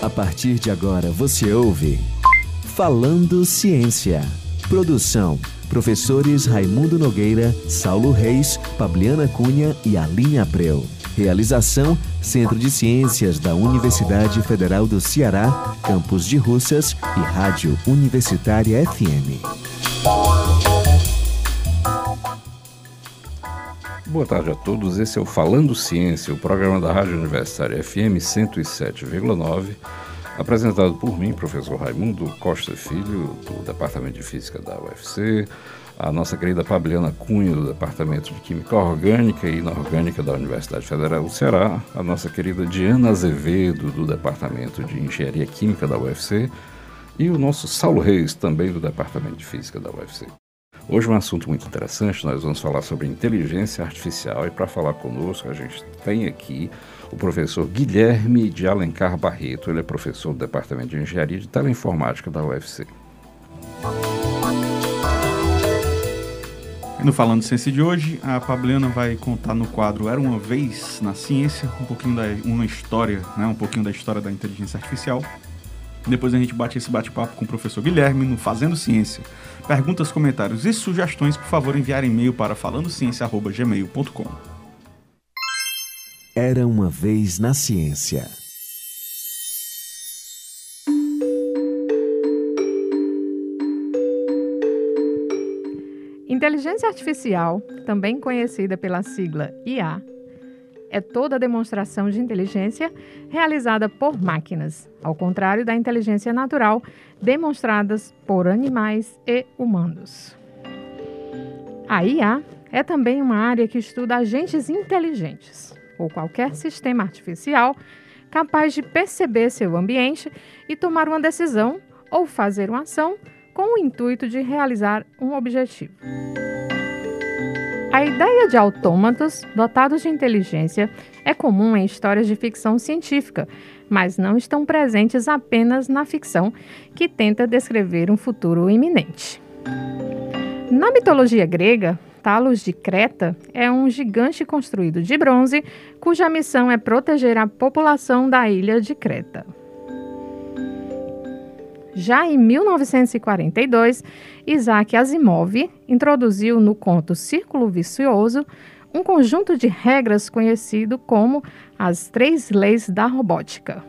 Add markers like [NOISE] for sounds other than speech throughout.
A partir de agora você ouve Falando Ciência. Produção: professores Raimundo Nogueira, Saulo Reis, Fabiana Cunha e Aline Abreu. Realização: Centro de Ciências da Universidade Federal do Ceará, Campus de Russas e Rádio Universitária FM. Boa tarde a todos. Esse é o Falando Ciência, o programa da Rádio Universitária FM 107,9, apresentado por mim, professor Raimundo Costa Filho, do Departamento de Física da UFC, a nossa querida Fabiana Cunha, do Departamento de Química Orgânica e Inorgânica da Universidade Federal do Ceará, a nossa querida Diana Azevedo, do Departamento de Engenharia Química da UFC, e o nosso Saulo Reis, também do Departamento de Física da UFC. Hoje um assunto muito interessante, nós vamos falar sobre inteligência artificial e para falar conosco a gente tem aqui o professor Guilherme de Alencar Barreto, ele é professor do Departamento de Engenharia de Teleinformática da UFC. No Falando Ciência de hoje, a Fabiana vai contar no quadro Era Uma Vez na Ciência, um pouquinho da uma história, né, um pouquinho da história da inteligência artificial. Depois a gente bate esse bate-papo com o professor Guilherme no Fazendo Ciência. Perguntas, comentários e sugestões, por favor, enviar e-mail para falandociência.gmail.com. Era uma vez na ciência. Inteligência artificial, também conhecida pela sigla IA, é toda demonstração de inteligência realizada por máquinas, ao contrário da inteligência natural demonstradas por animais e humanos. A IA é também uma área que estuda agentes inteligentes, ou qualquer sistema artificial capaz de perceber seu ambiente e tomar uma decisão ou fazer uma ação com o intuito de realizar um objetivo. A ideia de autômatos dotados de inteligência é comum em histórias de ficção científica, mas não estão presentes apenas na ficção que tenta descrever um futuro iminente. Na mitologia grega, Talos de Creta é um gigante construído de bronze cuja missão é proteger a população da ilha de Creta. Já em 1942, Isaac Asimov introduziu no conto Círculo Vicioso um conjunto de regras conhecido como as Três Leis da Robótica,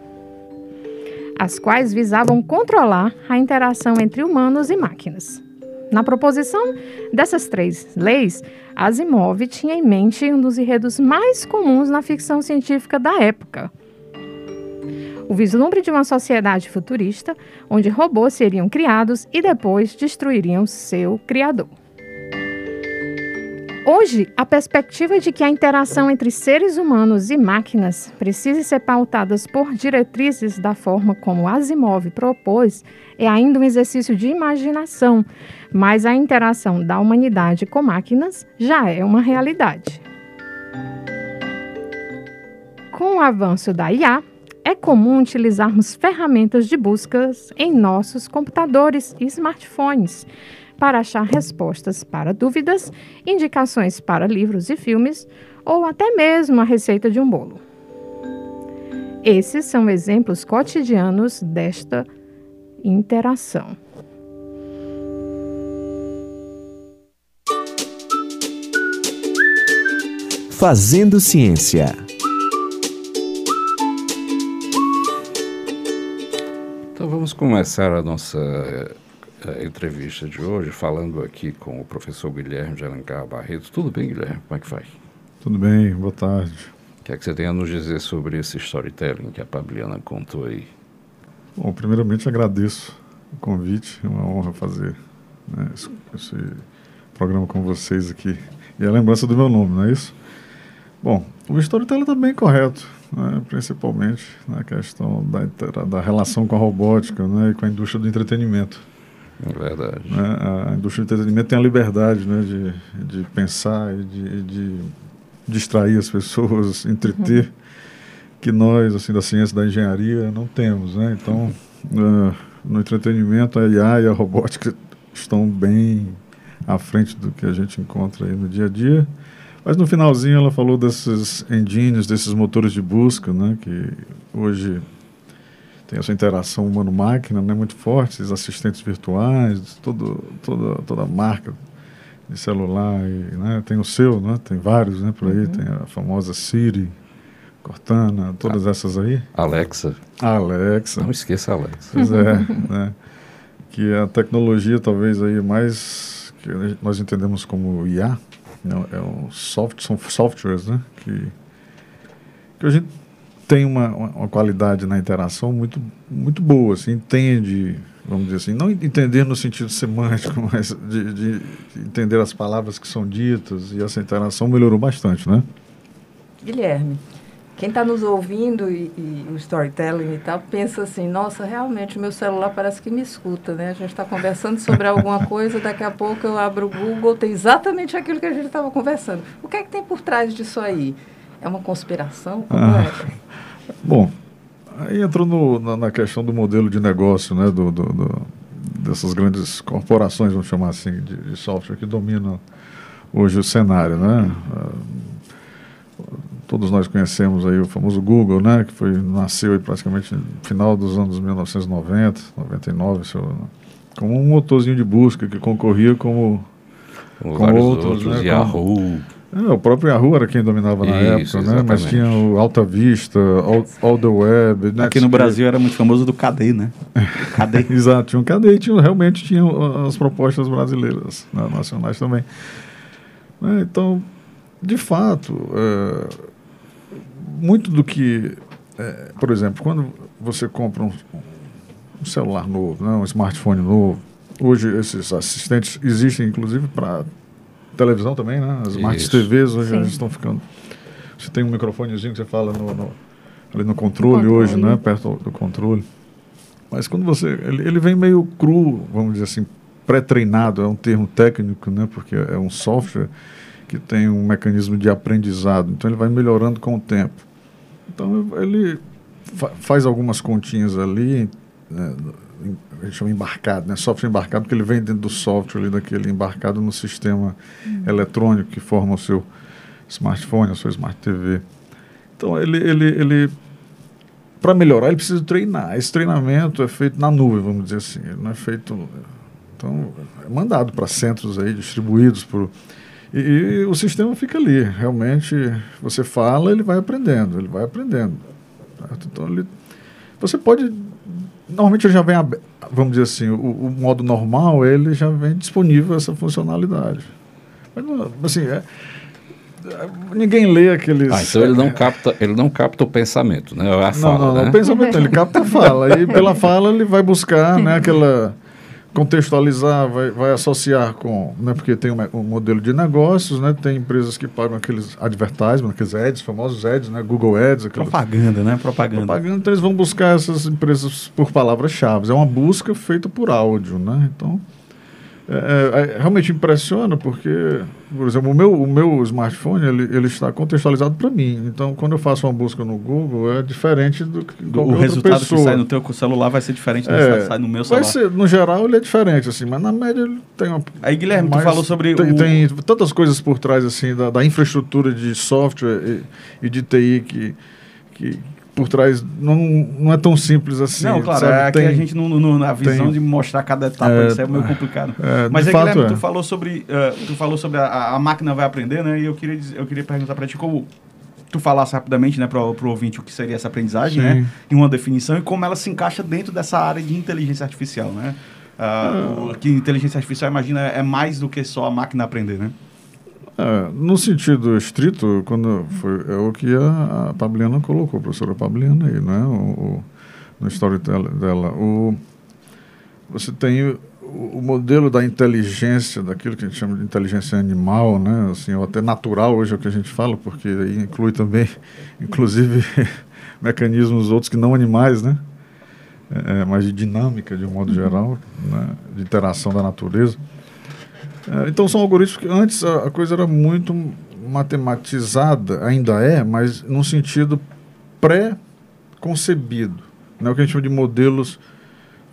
as quais visavam controlar a interação entre humanos e máquinas. Na proposição dessas três leis, Asimov tinha em mente um dos enredos mais comuns na ficção científica da época – o vislumbre de uma sociedade futurista onde robôs seriam criados e depois destruiriam seu criador. Hoje, a perspectiva de que a interação entre seres humanos e máquinas precise ser pautada por diretrizes da forma como Asimov propôs é ainda um exercício de imaginação, mas a interação da humanidade com máquinas já é uma realidade. Com o avanço da IA, é comum utilizarmos ferramentas de buscas em nossos computadores e smartphones para achar respostas para dúvidas, indicações para livros e filmes ou até mesmo a receita de um bolo. Esses são exemplos cotidianos desta interação. Fazendo Ciência. Começar a nossa uh, entrevista de hoje falando aqui com o professor Guilherme de Alencar Barreto. Tudo bem, Guilherme? Como é que vai? Tudo bem, boa tarde. O que é que você tem a nos dizer sobre esse storytelling que a Fabiana contou aí? Bom, primeiramente agradeço o convite, é uma honra fazer né, esse, esse programa com vocês aqui. E a lembrança do meu nome, não é isso? Bom, o storytelling está bem correto né, principalmente na questão da, da relação com a robótica né, e com a indústria do entretenimento. É verdade. Né, a indústria do entretenimento tem a liberdade né, de, de pensar e de, de distrair as pessoas, [LAUGHS] entreter, uhum. que nós, assim, da ciência da engenharia, não temos. Né? Então, uh, no entretenimento, a IA e a robótica estão bem à frente do que a gente encontra aí no dia a dia. Mas no finalzinho ela falou desses engines, desses motores de busca, né, que hoje tem essa interação humano-máquina né, muito forte, esses assistentes virtuais, todo, toda, toda marca de celular, e, né, tem o seu, né, tem vários né, por aí, uhum. tem a famosa Siri, Cortana, todas a, essas aí. Alexa. Alexa. Não esqueça a Alexa. Pois é, [LAUGHS] né, que a tecnologia talvez aí mais que nós entendemos como IA, né, é um soft, são softwares né, que, que a gente tem uma, uma, qualidade na interação muito, muito boa, assim, entende, vamos dizer assim, não entender no sentido semântico, [LAUGHS] mas de, de, entender as palavras que são ditas e essa interação melhorou bastante, né? Guilherme, quem está nos ouvindo e, e, o storytelling e tal, pensa assim, nossa, realmente o meu celular parece que me escuta, né? A gente está conversando sobre alguma coisa, daqui a pouco eu abro o Google, tem exatamente aquilo que a gente estava conversando. O que é que tem por trás disso aí? É uma conspiração? Como ah, é? Bom, aí entrou no, na, na, questão do modelo de negócio, né, do, do, do, dessas grandes corporações, vamos chamar assim, de, de, software que dominam hoje o cenário, né? Uh, todos nós conhecemos aí o famoso Google, né, que foi nasceu aí praticamente no final dos anos 1990, 99, seu, como um motorzinho de busca que concorria como com outros, outros né, Yahoo. Como, é, o próprio Yahoo era quem dominava na Isso, época, né? Mas tinha o Alta Vista, All, All the Web. Né? Aqui no Brasil era muito famoso do KD, né? [LAUGHS] KD. Exato, tinha um KD e tinha, realmente tinha as propostas brasileiras, né? nacionais também. É, então, de fato, é, muito do que, é, por exemplo, quando você compra um, um celular novo, né? um smartphone novo, hoje esses assistentes existem inclusive para televisão também, né? As smart TVs hoje estão ficando. Você tem um microfonezinho que você fala no, no ali no controle, controle, hoje, né? Perto do controle. Mas quando você. Ele, ele vem meio cru, vamos dizer assim, pré-treinado, é um termo técnico, né? Porque é um software que tem um mecanismo de aprendizado. Então ele vai melhorando com o tempo. Então ele fa faz algumas continhas ali, né? a gente chama embarcado, né? software embarcado, porque ele vem dentro do software ali daquele embarcado no sistema uhum. eletrônico que forma o seu smartphone, a sua smart TV. Então ele, ele, ele para melhorar, ele precisa treinar. Esse treinamento é feito na nuvem, vamos dizer assim. Ele não é feito. Então, é mandado para centros aí, distribuídos por. E, e, o sistema fica ali. Realmente, você fala, ele vai aprendendo, ele vai aprendendo. Certo? Então, ele, você pode Normalmente ele já vem, vamos dizer assim, o, o, modo normal, ele já vem disponível essa funcionalidade. Mas, assim, é, ninguém lê aqueles... Ah, então ele não [LAUGHS] capta, ele não capta o pensamento, né? A fala, não, não, né? o pensamento, ele capta a fala. e pela [LAUGHS] fala ele vai buscar né, aquela contextualizar, vai, vai associar com, né, porque tem um, um, modelo de negócios, né, tem empresas que pagam aqueles advertisements, aqueles ads, famosos ads, né, Google Ads. Aquelas, propaganda, né, propaganda. Propaganda, então eles vão buscar essas empresas por palavras-chave. É uma busca feita por áudio, né, então... É, é, é, realmente impressiona porque, por exemplo, o meu, o meu smartphone ele, ele está contextualizado para mim. Então, quando eu faço uma busca no Google, é diferente do que O resultado pessoa. que sai no teu celular vai ser diferente do é, que sai no meu celular. Vai ser, no geral, ele é diferente, assim, mas na média ele tem uma. Aí, Guilherme, tu falou sobre. Tem, o... tem tantas coisas por trás, assim, da, da infraestrutura de software e, e de TI que, que por trás não, não é tão simples assim. Não, claro, sabe? é tem, a gente não, não, na visão tem, de mostrar cada etapa, é, isso é meio complicado. É, Mas aí, Guilherme, é. tu falou sobre, uh, tu falou sobre a, a, máquina vai aprender, né? E eu queria, dizer, eu queria perguntar para ti como tu falasse rapidamente, né, para o ouvinte o que seria essa aprendizagem, Sim. né? Em uma definição e como ela se encaixa dentro dessa área de inteligência artificial, né? Uh, que inteligência artificial, imagina, é mais do que só a máquina aprender, né? É, no sentido estrito, quando foi, é o que a, a Pabliana colocou, a professora Pabliana aí, né? O, o, no storytelling dela. O, você tem o, o, modelo da inteligência, daquilo que a gente chama de inteligência animal, né? Assim, ou até natural hoje é o que a gente fala, porque aí inclui também, [LAUGHS] inclusive, [LAUGHS] mecanismos outros que não animais, né? É, é mas de dinâmica, de um modo geral, né? de interação da natureza. É, então são algoritmos que antes a, coisa era muito matematizada, ainda é, mas num sentido pré-concebido. Né? O que a gente chama de modelos,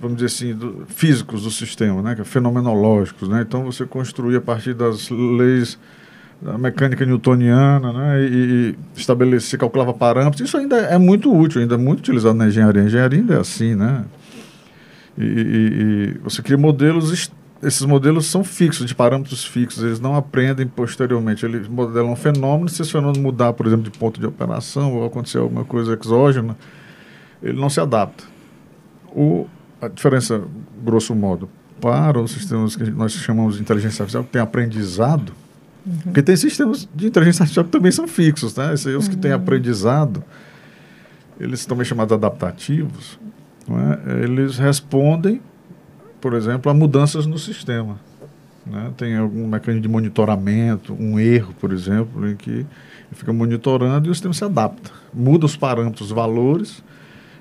vamos dizer assim, do, físicos do sistema, né, é fenomenológicos. Né? Então, você construir a partir das leis da mecânica newtoniana né, e, e estabelecer, calculava parâmetros. Isso ainda é muito útil, ainda é muito utilizado na engenharia. A engenharia ainda é assim, né? E, e, e você cria modelos esses modelos são fixos, de parâmetros fixos, eles não aprendem posteriormente. Eles modelam um fenômeno, se esse fenômeno mudar, por exemplo, de ponto de operação ou acontecer alguma coisa exógena, ele não se adapta. O, a diferença, grosso modo, para os sistemas que nós chamamos de inteligência artificial, que tem aprendizado, uhum. porque tem sistemas de inteligência artificial que também são fixos, né? Esses, os que têm uhum. aprendizado, eles também chamados adaptativos, é? eles respondem por exemplo, a mudanças no sistema. Né? Tem algum mecanismo de monitoramento, um erro, por exemplo, em que fica monitorando e o sistema se adapta. Muda os parâmetros, os valores.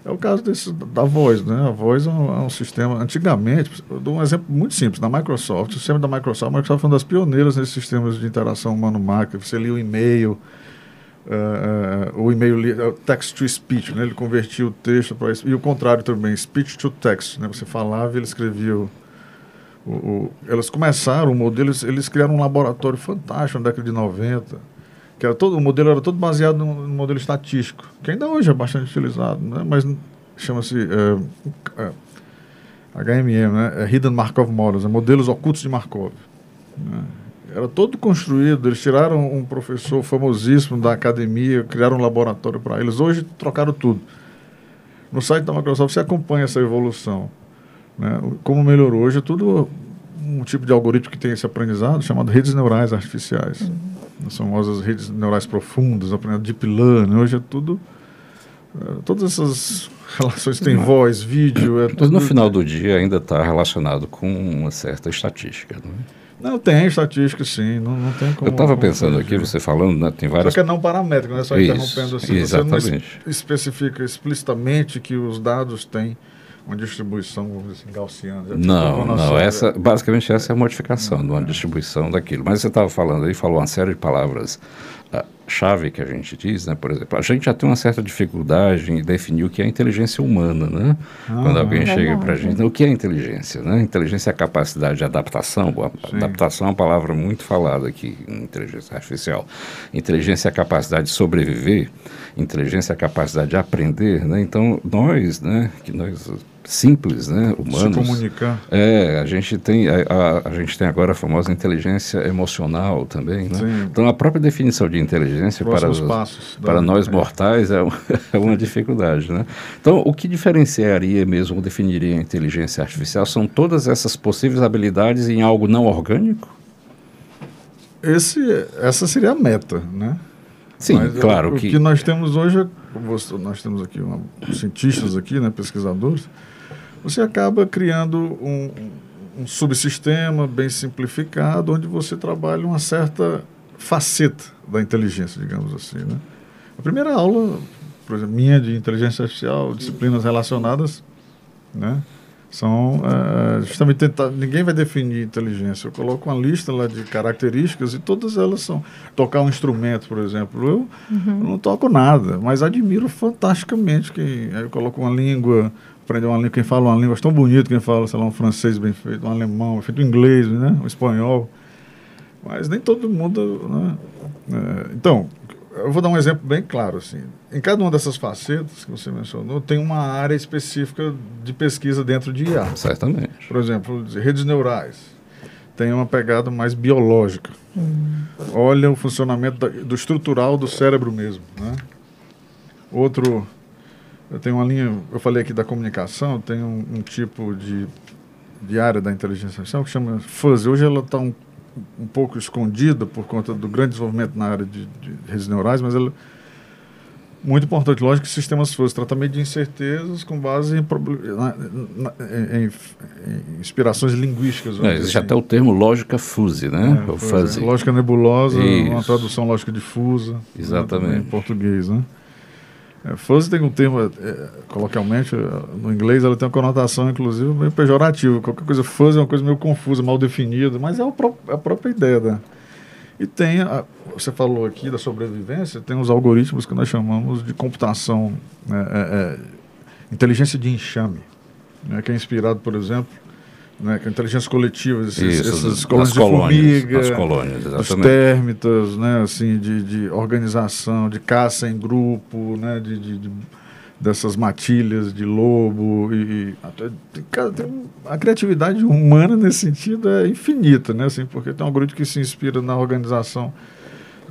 É o caso desse, da voz. Né? A voz é um, é um, sistema. Antigamente, eu dou um exemplo muito simples. Na Microsoft, o sistema da Microsoft, a Microsoft foi uma das pioneiras nesses sistemas de interação humano-máquina. Você lia o e-mail, uh, uh, o e-mail uh, text to speech, né? ele convertia o texto para e o contrário também, speech to text, né? você falava e ele escrevia o, o, o, elas começaram o modelo, eles, eles, criaram um laboratório fantástico na década de 90, que era todo, o modelo era todo baseado no, no modelo estatístico, que ainda hoje é bastante utilizado, né? mas chama-se HMM, né? é Hidden Markov Models, é modelos ocultos de Markov. Né? Era todo construído. Eles tiraram um professor famosíssimo da academia, criaram um laboratório para eles. Hoje trocaram tudo. No site da Microsoft você acompanha essa evolução. Né? Como melhorou. Hoje é tudo um tipo de algoritmo que tem esse aprendizado chamado redes neurais artificiais. Uhum. As famosas redes neurais profundas, aprendendo deep learning. Hoje é tudo. É, todas essas [LAUGHS] relações têm voz, vídeo. É Mas no final do dia ainda está relacionado com uma certa estatística, não é? Não, tem estatística, sim. Não, não tem como. Eu estava pensando aqui, você falando, né, tem várias. Só que é não paramétrico, não é só Isso, interrompendo assim. Exatamente. Você não especifica explicitamente que os dados têm uma distribuição, vamos dizer assim, gaussiana. Não, não, essa, basicamente essa é a modificação de uma distribuição daquilo. Mas você estava falando aí, falou uma série de palavras chave que a gente diz, né? Por exemplo, a gente já tem uma certa dificuldade em definir o que é inteligência humana, né? Ah, Quando alguém é chega para a gente, o que é inteligência, né? Inteligência é a capacidade de adaptação. Sim. Adaptação é uma palavra muito falada aqui em inteligência artificial. Inteligência é a capacidade de sobreviver. Inteligência é a capacidade de aprender, né? Então nós, né? Que nós simples, né, humanos. Se comunicar. É, a gente tem a, a, a, gente tem agora a famosa inteligência emocional também, né? Sim. Então a própria definição de inteligência para os, passos para nós mortais é, [LAUGHS] é uma dificuldade, né? Então o que diferenciaria mesmo, definiria a inteligência artificial são todas essas possíveis habilidades em algo não orgânico? Esse, essa seria a meta, né? Sim, Mas, claro o, que... O que nós temos hoje, é, nós temos aqui uma, cientistas aqui, né, pesquisadores, você acaba criando um, um subsistema bem simplificado, onde você trabalha uma certa faceta da inteligência, digamos assim. Né? A primeira aula, por exemplo, minha de inteligência artificial, disciplinas relacionadas, né? São é, justamente tentar. Ninguém vai definir inteligência. Eu coloco uma lista lá de características e todas elas são. Tocar um instrumento, por exemplo. Eu, uhum. eu não toco nada, mas admiro fantasticamente quem. Eu coloco uma língua, aprender uma língua, quem fala uma língua tão bonito, quem fala, sei lá, um francês bem feito, um alemão, feito um inglês, né? um espanhol. Mas nem todo mundo. Né? É, então, eu vou dar um exemplo bem claro. Assim. Em cada uma dessas facetas que você mencionou, tem uma área específica de pesquisa dentro de IA. Certamente. Por exemplo, redes neurais. Tem uma pegada mais biológica. Hum. Olha o funcionamento da, do estrutural do cérebro mesmo. Né? Outro, eu tenho uma linha, eu falei aqui da comunicação, tem um, um tipo de, de área da inteligência artificial que chama fuzz. Hoje ela está um um pouco escondida por conta do grande desenvolvimento na área de, de redes neurais, mas ela muito importante, lógico, que sistemas fuzz, tratamento de incertezas com base em, na, na, em, em inspirações linguísticas. É, existe assim. até o termo lógica fuzzy, né? É, fuzzy. Lógica nebulosa, Isso. uma tradução lógica difusa. Né, Exatamente. Né, em português, né? É, fuzzy tem um termo, é, coloquialmente, no inglês, ela tem uma conotação, inclusive, meio pejorativa. Qualquer coisa fuzzy é uma coisa meio confusa, mal definida, mas é, é a própria ideia. Né? E tem, a, você falou aqui da sobrevivência, tem os algoritmos que nós chamamos de computação, né, é, é, inteligência de enxame. né, que é inspirado, por exemplo, né, com a inteligência coletiva, esses, Isso, essas colônias de formiga, as colônias, os exatamente. térmitas, né, assim, de, de organização, de caça em grupo, né, de, de- de- dessas matilhas de lobo e, e tem- cara, tem a criatividade humana nesse sentido é infinita, né, assim, porque tem um grupo que se inspira na organização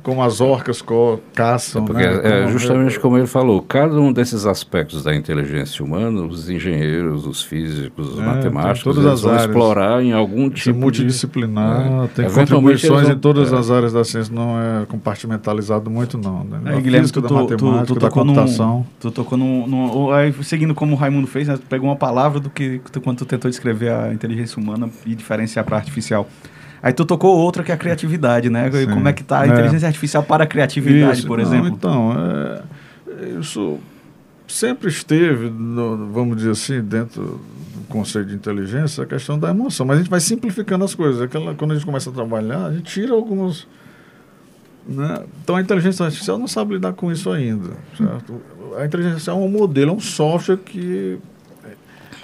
como as orcas co caçam, Porque né, é justamente como ele falou, cada um desses aspectos da inteligência humana, os engenheiros, os físicos, os É, matemáticos, tem todas eles as vão áreas. explorar em algum é tipo de... multidisciplinar, É. tem contribuições vão- em todas é. as áreas da ciência, não é compartimentalizado muito não. Né? Da Guilherme, tu, da to- tu, matemática, tu da tocou num, computação. tu tocou num, num- Aí, seguindo como o Raimundo fez, né, tu pegou uma palavra do que tu, quando tu tentou descrever a inteligência humana e diferenciar para artificial. Aí tu tocou outra que é a criatividade, né? Sim. Como é que tá a É. inteligência artificial para a criatividade, Isso, por não, exemplo? Então, é, isso sempre esteve, no- vamos dizer assim, dentro do conceito de inteligência, a questão da emoção. Mas a gente vai simplificando as coisas. Aquela, quando a gente começa a trabalhar, a gente tira alguns. Né? Então a inteligência artificial não sabe lidar com isso ainda. Certo? A inteligência artificial é um modelo, é um software que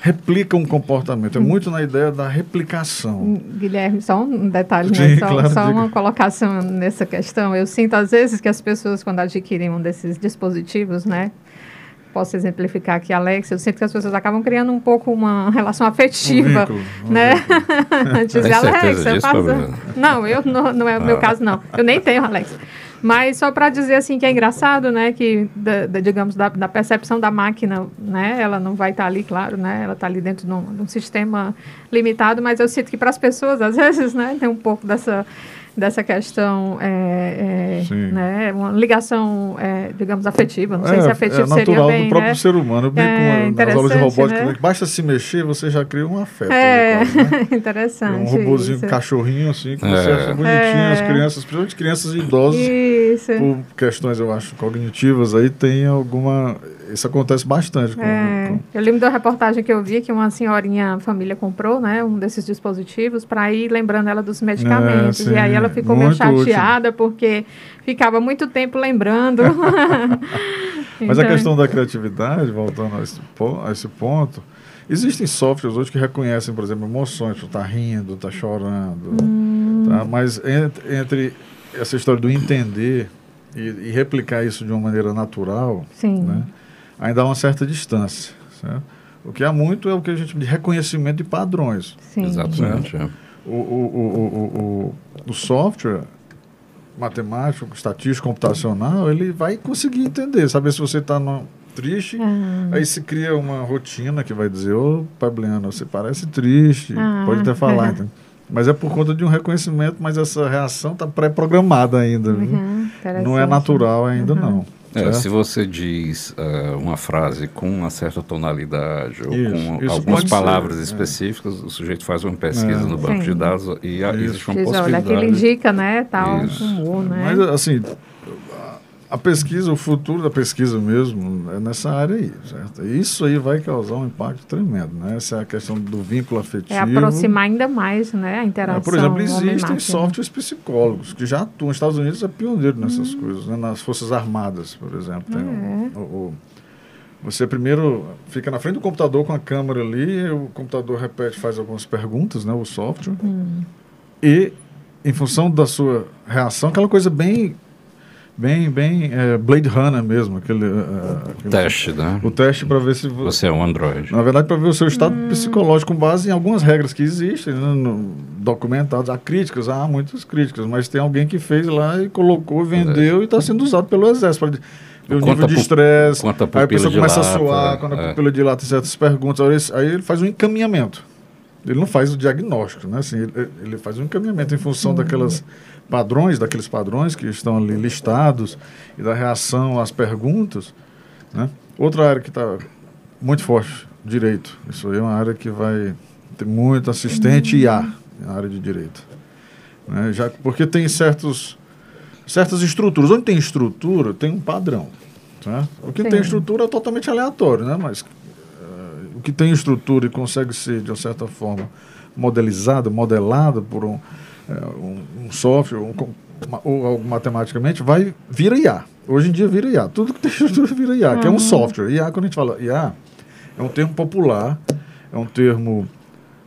replica um comportamento. É muito na ideia da replicação. Guilherme, só um detalhe, Sim, né? só, claro, só uma colocação nessa questão. Eu sinto às vezes que as pessoas, quando adquirem um desses dispositivos, né? Posso exemplificar aqui, Alex, eu sinto que as pessoas acabam criando um pouco uma relação afetiva, vínculo, um né? [LAUGHS] Dizer, Alex, eu faço... Não, eu não, não é o meu Ah. caso, não. Eu nem tenho, Alex. Mas só para dizer assim que é engraçado, né, que da, da, digamos da, da percepção da máquina, né, ela não vai estar ali, claro, né, ela está ali dentro de um, de um sistema limitado, mas eu sinto que para as pessoas às [LAUGHS] vezes, né, tem um pouco dessa dessa questão, é, é, né, uma ligação, é, digamos afetiva. Não sei se afetivo é seria natural bem, do próprio né? ser humano. Eu brinco É, com- nas aulas de robótica, né? né? basta se mexer, você já cria um afeto. É, ali, né? [LAUGHS] interessante. um robozinho, isso. um cachorrinho assim, que É. você acha bonitinho, É. as crianças, principalmente crianças e idosos, Isso. por questões, eu acho, cognitivas, aí tem alguma. Isso acontece bastante. Com, É, com- eu lembro da reportagem que eu vi que uma senhorinha, a família comprou, né, um desses dispositivos para ir lembrando ela dos medicamentos. sim, e aí ela ficou meio muito útil. chateada porque ficava muito tempo lembrando. [LAUGHS] Mas a Então, questão da criatividade, voltando a esse, a esse ponto, existem softwares hoje que reconhecem, por exemplo, emoções, tu tá rindo, tá chorando, Hum. tá? mas entre, entre essa história do entender e, e replicar isso de uma maneira natural, Sim. né, ainda há uma certa distância. certo? O que há muito é o que a gente chama de reconhecimento de padrões. Sim. Exatamente. é. O, o, o, o, o, o software matemático, estatístico, computacional, ele vai conseguir entender, saber se você está triste, Ah. aí se cria uma rotina que vai dizer, ô Pabliano, você parece triste, Ah. pode até falar, entendeu? Mas é por conta de um reconhecimento, mas essa reação está pré-programada ainda. viu? Uhum, Não é natural ainda, Uhum. não. É, se você diz eh, uma frase com uma certa tonalidade ou Isso, com isso algumas palavras ser, é. específicas, o sujeito faz uma pesquisa É. no banco Sim. de dados e a- Isso. existe uma Diz, olha, possibilidade. aquilo indica, né, tal Isso. humor, né? Mas, assim, a- pesquisa, o futuro da pesquisa mesmo, é nessa área aí, certo? Isso aí vai causar um impacto tremendo, né? Essa é a questão do vínculo afetivo. é aproximar ainda mais, né, a interação É, por exemplo, existem softwares psicólogos que já atuam. Os Estados Unidos é pioneiro nessas Hum. coisas, né? nas Forças Armadas, por exemplo. Tem o- o- o- você primeiro fica na frente do computador com a câmera ali, o computador repete, faz algumas perguntas, né? O software. Hum. E, em função da sua reação, aquela coisa bem, bem, bem é, Blade Runner mesmo, aquele, é, aquele- Teste, né? o teste para ver se vo- Você é um Android. na verdade, para ver o seu estado psicológico com base em algumas regras que existem, né, no- documentadas. Há críticas, há muitas críticas, mas tem alguém que fez lá e colocou, vendeu e está sendo usado pelo exército o nível de estresse. Aí a pessoa começa a suar, quando a é. pupila dilata em certas perguntas. Aí ele, aí ele faz um encaminhamento. Ele não faz o diagnóstico, né? Assim, ele, ele faz um encaminhamento em função daquelas padrões, daqueles padrões que estão ali listados e da reação às perguntas. Né? Outra área que está muito forte, direito. Isso aí é uma área que vai ter muito assistente IA na área de direito. Né? Já, porque tem certos, certas estruturas. Onde tem estrutura, tem um padrão. Certo? O que não tem Sim. estrutura é totalmente aleatório, né? mas eh, o que tem estrutura e consegue ser, de uma certa forma, modelizado, modelado por um, um, um software um com- ma- ou algo matematicamente, vai vira IA. Hoje em dia vira IA. Tudo que tem [LAUGHS] estrutura vira IA, que é um software. IA, quando a gente fala IA, é um termo popular, é um termo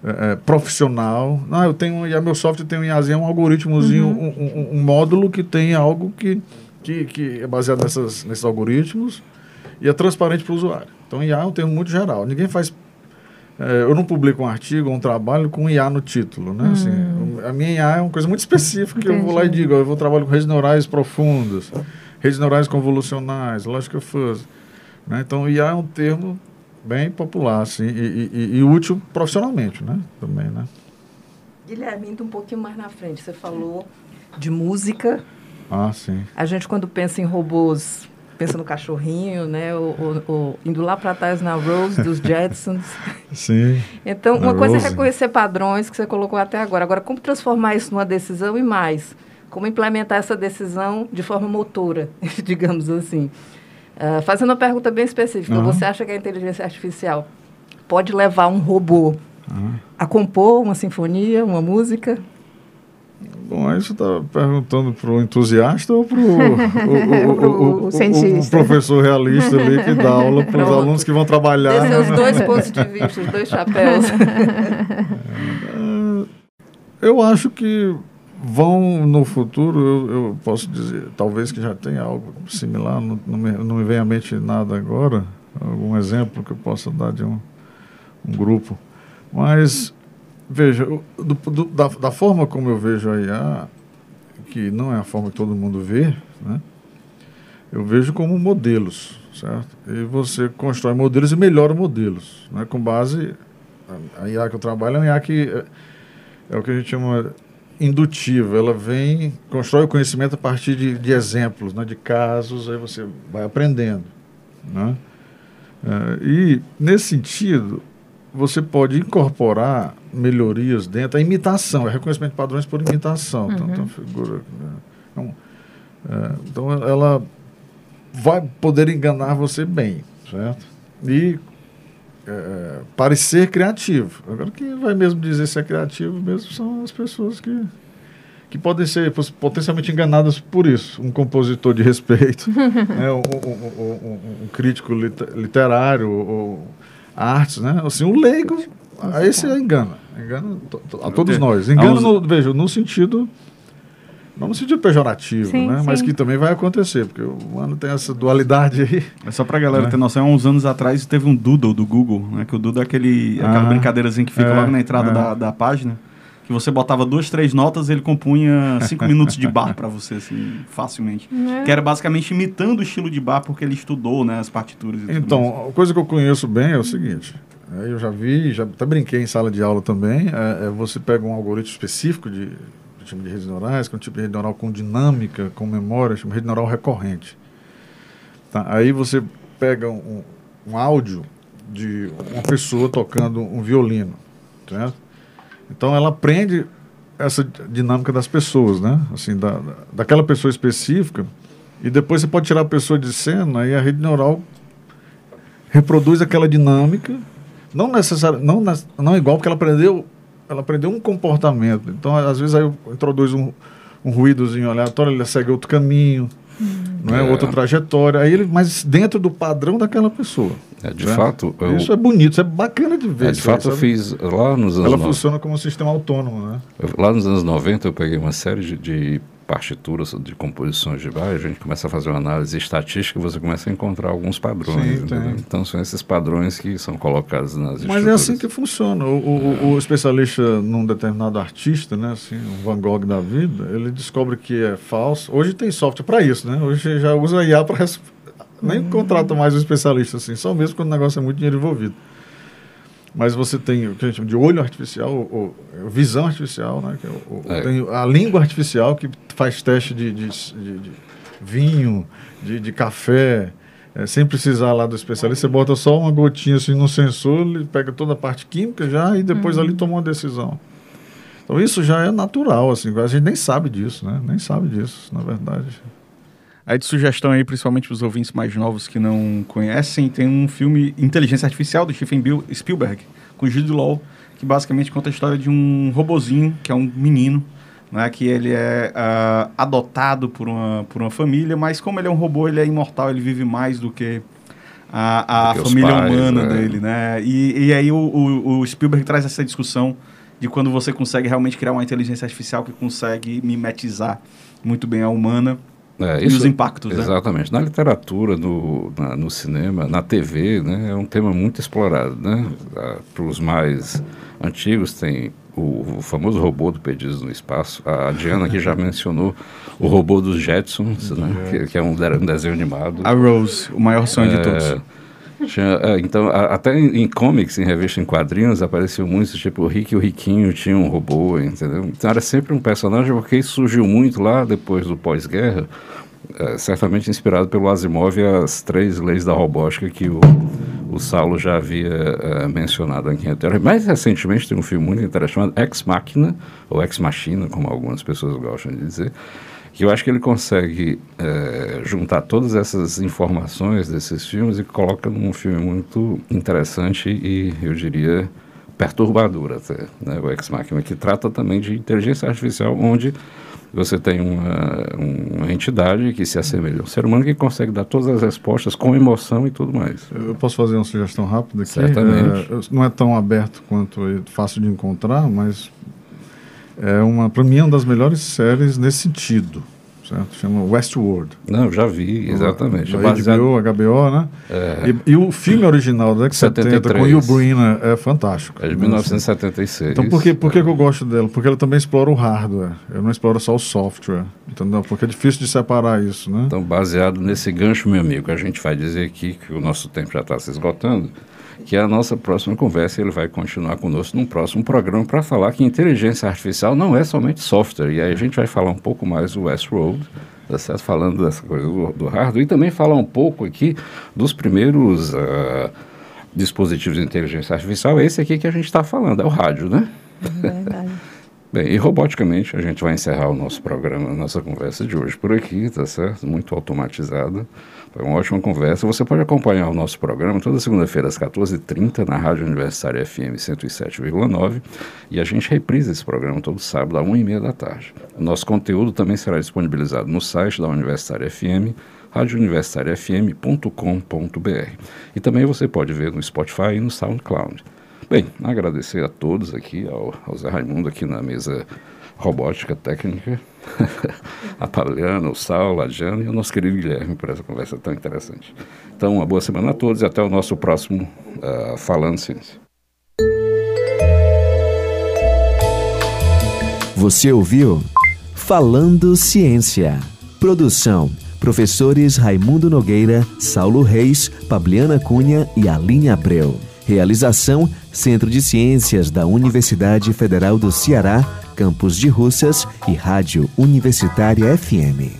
é, é, profissional. Não, eu tenho IA, meu software tem um IAzinho, é um algoritmozinho, uhum. um, um, um, módulo que tem algo que, que, que é baseado nessas, nesses algoritmos e é transparente para o usuário. Então, IA é um termo muito geral. Ninguém faz é, eu não publico um artigo, um trabalho com IA no título, né? Assim, hum. Assim, a minha IA é uma coisa muito específica Entendi. que eu vou lá e digo, eu vou trabalhar com redes neurais profundas, redes neurais convolucionais, lógica fuzzy. Né? Então, IA é um termo bem popular, assim, e, e, e, útil profissionalmente, né? Também, né? Guilherme, indo um pouquinho mais na frente, você falou de música. Ah, sim. A gente, quando pensa em robôs pensa no cachorrinho, né? O, o, o indo lá para trás na Rose dos Jetsons. [LAUGHS] Sim. Então, uma coisa é reconhecer padrões que você colocou até agora. Agora, como transformar isso numa decisão e mais? Como implementar essa decisão de forma motora, [LAUGHS] digamos assim? Uh, fazendo uma pergunta bem específica, uhum. você acha que a inteligência artificial pode levar um robô uhum. a compor uma sinfonia, uma música? Bom, aí você está perguntando para o entusiasta ou para [LAUGHS] o, o, cientista. o, professor realista ali que dá aula para os alunos que vão trabalhar. Desses né? dois pontos de vista, os dois chapéus. É, eu acho que vão no futuro, eu, eu, posso dizer, talvez que já tenha algo similar, não, não, me, não me vem à mente nada agora, algum exemplo que eu possa dar de um, um grupo, mas Veja, do, do, da, da, forma como eu vejo a IA, que não é a forma que todo mundo vê, né? eu vejo como modelos, certo? E você constrói modelos e melhora modelos, né? com base... A, IA que eu trabalho é uma IA que é, é, o que a gente chama indutiva, ela vem, constrói o conhecimento a partir de, de exemplos, né? de casos, aí você vai aprendendo. Né? É, e, nesse sentido, você pode incorporar melhorias dentro, a imitação, é reconhecimento de padrões por imitação. Uhum. Então, então, figura, né? então, é, então, ela vai poder enganar você bem, certo? E é, parecer criativo. Agora, quem vai mesmo dizer se é criativo mesmo são as pessoas que, que podem ser potencialmente enganadas por isso. Um compositor de respeito, [LAUGHS] né? um, um, um, um, crítico literário, ou artes, né? Assim, o leigo, aí você engana. Engana a todos nós. Engana, no, veja, no sentido não no sentido pejorativo, sim, né? Sim. Mas que também vai acontecer, porque o humano tem essa dualidade aí. É só pra galera né? ter noção, há uns anos atrás teve um Doodle do Google, né? Que o Doodle é aquele, ah, aquela brincadeirazinha que fica é, logo na entrada é. da, da página. Que você botava duas, três notas ele compunha cinco [LAUGHS] minutos de bar para você, assim, facilmente. É. Que era basicamente imitando o estilo de bar, porque ele estudou, né, as partituras. então, a coisa que eu conheço bem é o seguinte: é, eu já vi, já até brinquei em sala de aula também. É, é você pega um algoritmo específico de, de tipo de redes neurais, que é um tipo de rede neural com dinâmica, com memória, chama rede neural recorrente. Tá? Aí você pega um, um áudio de uma pessoa tocando um violino, certo? Então ela aprende essa dinâmica das pessoas, né? Assim, da, daquela pessoa específica. E depois você pode tirar a pessoa de cena e a rede neural reproduz aquela dinâmica não necessariamente, não, não igual, porque ela aprendeu, ela aprendeu um comportamento. Então, às vezes, aí eu introduzo um, um ruídozinho aleatório, ele segue outro caminho, hum. não é? é? outra trajetória. Aí ele, mas dentro do padrão daquela pessoa. É, de né? fato. Eu, isso é bonito, isso é bacana de ver. É, de fato, aí, eu fiz lá nos anos. Ela funciona como um sistema autônomo, né? Eu, lá nos anos 90, eu peguei uma série de, de partituras de composições de baile, a gente começa a fazer uma análise estatística e você começa a encontrar alguns padrões. Sim, então são esses padrões que são colocados nas Mas é assim que funciona. O, o, o, especialista num determinado artista, né, assim, um Van Gogh da vida, ele descobre que é falso. Hoje tem software para isso, né? Hoje já usa IA para nem hum. contrata mais um especialista assim, só mesmo quando o negócio é muito dinheiro envolvido. Mas você tem o que a gente chama de olho artificial, ou, ou visão artificial, né? É o, é. Tem a língua artificial que faz teste de, de, de, de vinho, de, de café, é, sem precisar lá do especialista. Você bota só uma gotinha assim no sensor, ele pega toda a parte química já e depois uhum. ali toma uma decisão. Então isso já é natural, assim, a gente nem sabe disso, né? Nem sabe disso, na verdade. Aí de sugestão aí, principalmente para os ouvintes mais novos que não conhecem, tem um filme Inteligência Artificial do Stephen Spielberg, com Jude Law, que basicamente conta a história de um robozinho, que é um menino, né, que ele é uh, adotado por uma, por uma família, mas como ele é um robô, ele é imortal, ele vive mais do que a, a família pais, humana né? dele, né? E, e aí o, o, o, Spielberg traz essa discussão de quando você consegue realmente criar uma inteligência artificial que consegue mimetizar muito bem a humana é, isso, e os impactos. Né? Exatamente. Né? Na literatura, no, na, no cinema, na TV, né, é um tema muito explorado. Né? Para os mais antigos, tem o, o, famoso robô do Perdidos no Espaço. A Diana aqui já [LAUGHS] mencionou o robô dos Jetsons, né? que, que, é um, um, desenho animado. A Rose, o maior sonho é, de todos. É, então, até em, em comics, em revista em quadrinhos, apareceu muito, tipo, o Rick e o Riquinho tinha um robô, entendeu? Então era sempre um personagem, porque isso surgiu muito lá depois do pós-guerra, é, certamente inspirado pelo Asimov e as três leis da robótica que o, o Saulo já havia é, mencionado aqui anteriormente. Mais recentemente tem um filme muito interessante chamado Ex Machina, ou Ex Machina, como algumas pessoas gostam de dizer, que eu acho que ele consegue é, juntar todas essas informações desses filmes e coloca num filme muito interessante e, eu diria, perturbador até, né? o Ex Machina, que trata também de inteligência artificial, onde você tem uma, uma entidade que se assemelha ao ser humano que consegue dar todas as respostas com emoção e tudo mais. Eu posso fazer uma sugestão rápida aqui? Certamente. É, não é tão aberto quanto fácil de encontrar, mas é uma, para mim, é uma das melhores séries nesse sentido certo? Chama Westworld. Não, já vi, exatamente. Da HBO, HBO, né? É. E, e, o filme original da década 70 com Hugh Brina é fantástico. É de 1976. Então por, que, por que, eu gosto dela? Porque ela também explora o hardware, ela não explora só o software, entendeu? Porque é difícil de separar isso, né? Então, baseado nesse gancho, meu amigo, a gente vai dizer aqui que o nosso tempo já está se esgotando, que é a nossa próxima conversa ele vai continuar conosco num próximo programa para falar que inteligência artificial não é somente software. E aí a gente vai falar um pouco mais do Westworld, tá certo? falando dessa coisa do, do hardware, e também falar um pouco aqui dos primeiros uh, dispositivos de inteligência artificial. Esse aqui que a gente está falando, é o rádio, né? É verdade. [LAUGHS] Bem, e roboticamente a gente vai encerrar o nosso programa, a nossa conversa de hoje por aqui, tá certo? Muito automatizada. Foi uma ótima conversa. Você pode acompanhar o nosso programa toda segunda-feira às 14h30 na Rádio Universitária FM 107,9 e a gente reprisa esse programa todo sábado às 1h30 da tarde. O nosso conteúdo também será disponibilizado no site da Universitária FM radiouniversitariafm.com.br. E também você pode ver no Spotify e no SoundCloud. Bem, agradecer a todos aqui, ao, ao Zé Raimundo aqui na mesa robótica técnica, [LAUGHS] a Pauliana, o Saulo, a Jana e o nosso querido Guilherme por essa conversa tão interessante. Então, uma boa semana a todos e até o nosso próximo uh, Falando Ciência. Você ouviu Falando Ciência. Produção: professores Raimundo Nogueira, Saulo Reis, Pabliana Cunha e Aline Abreu. Realização: Centro de Ciências da Universidade Federal do Ceará, Campus de Russas e Rádio Universitária FM.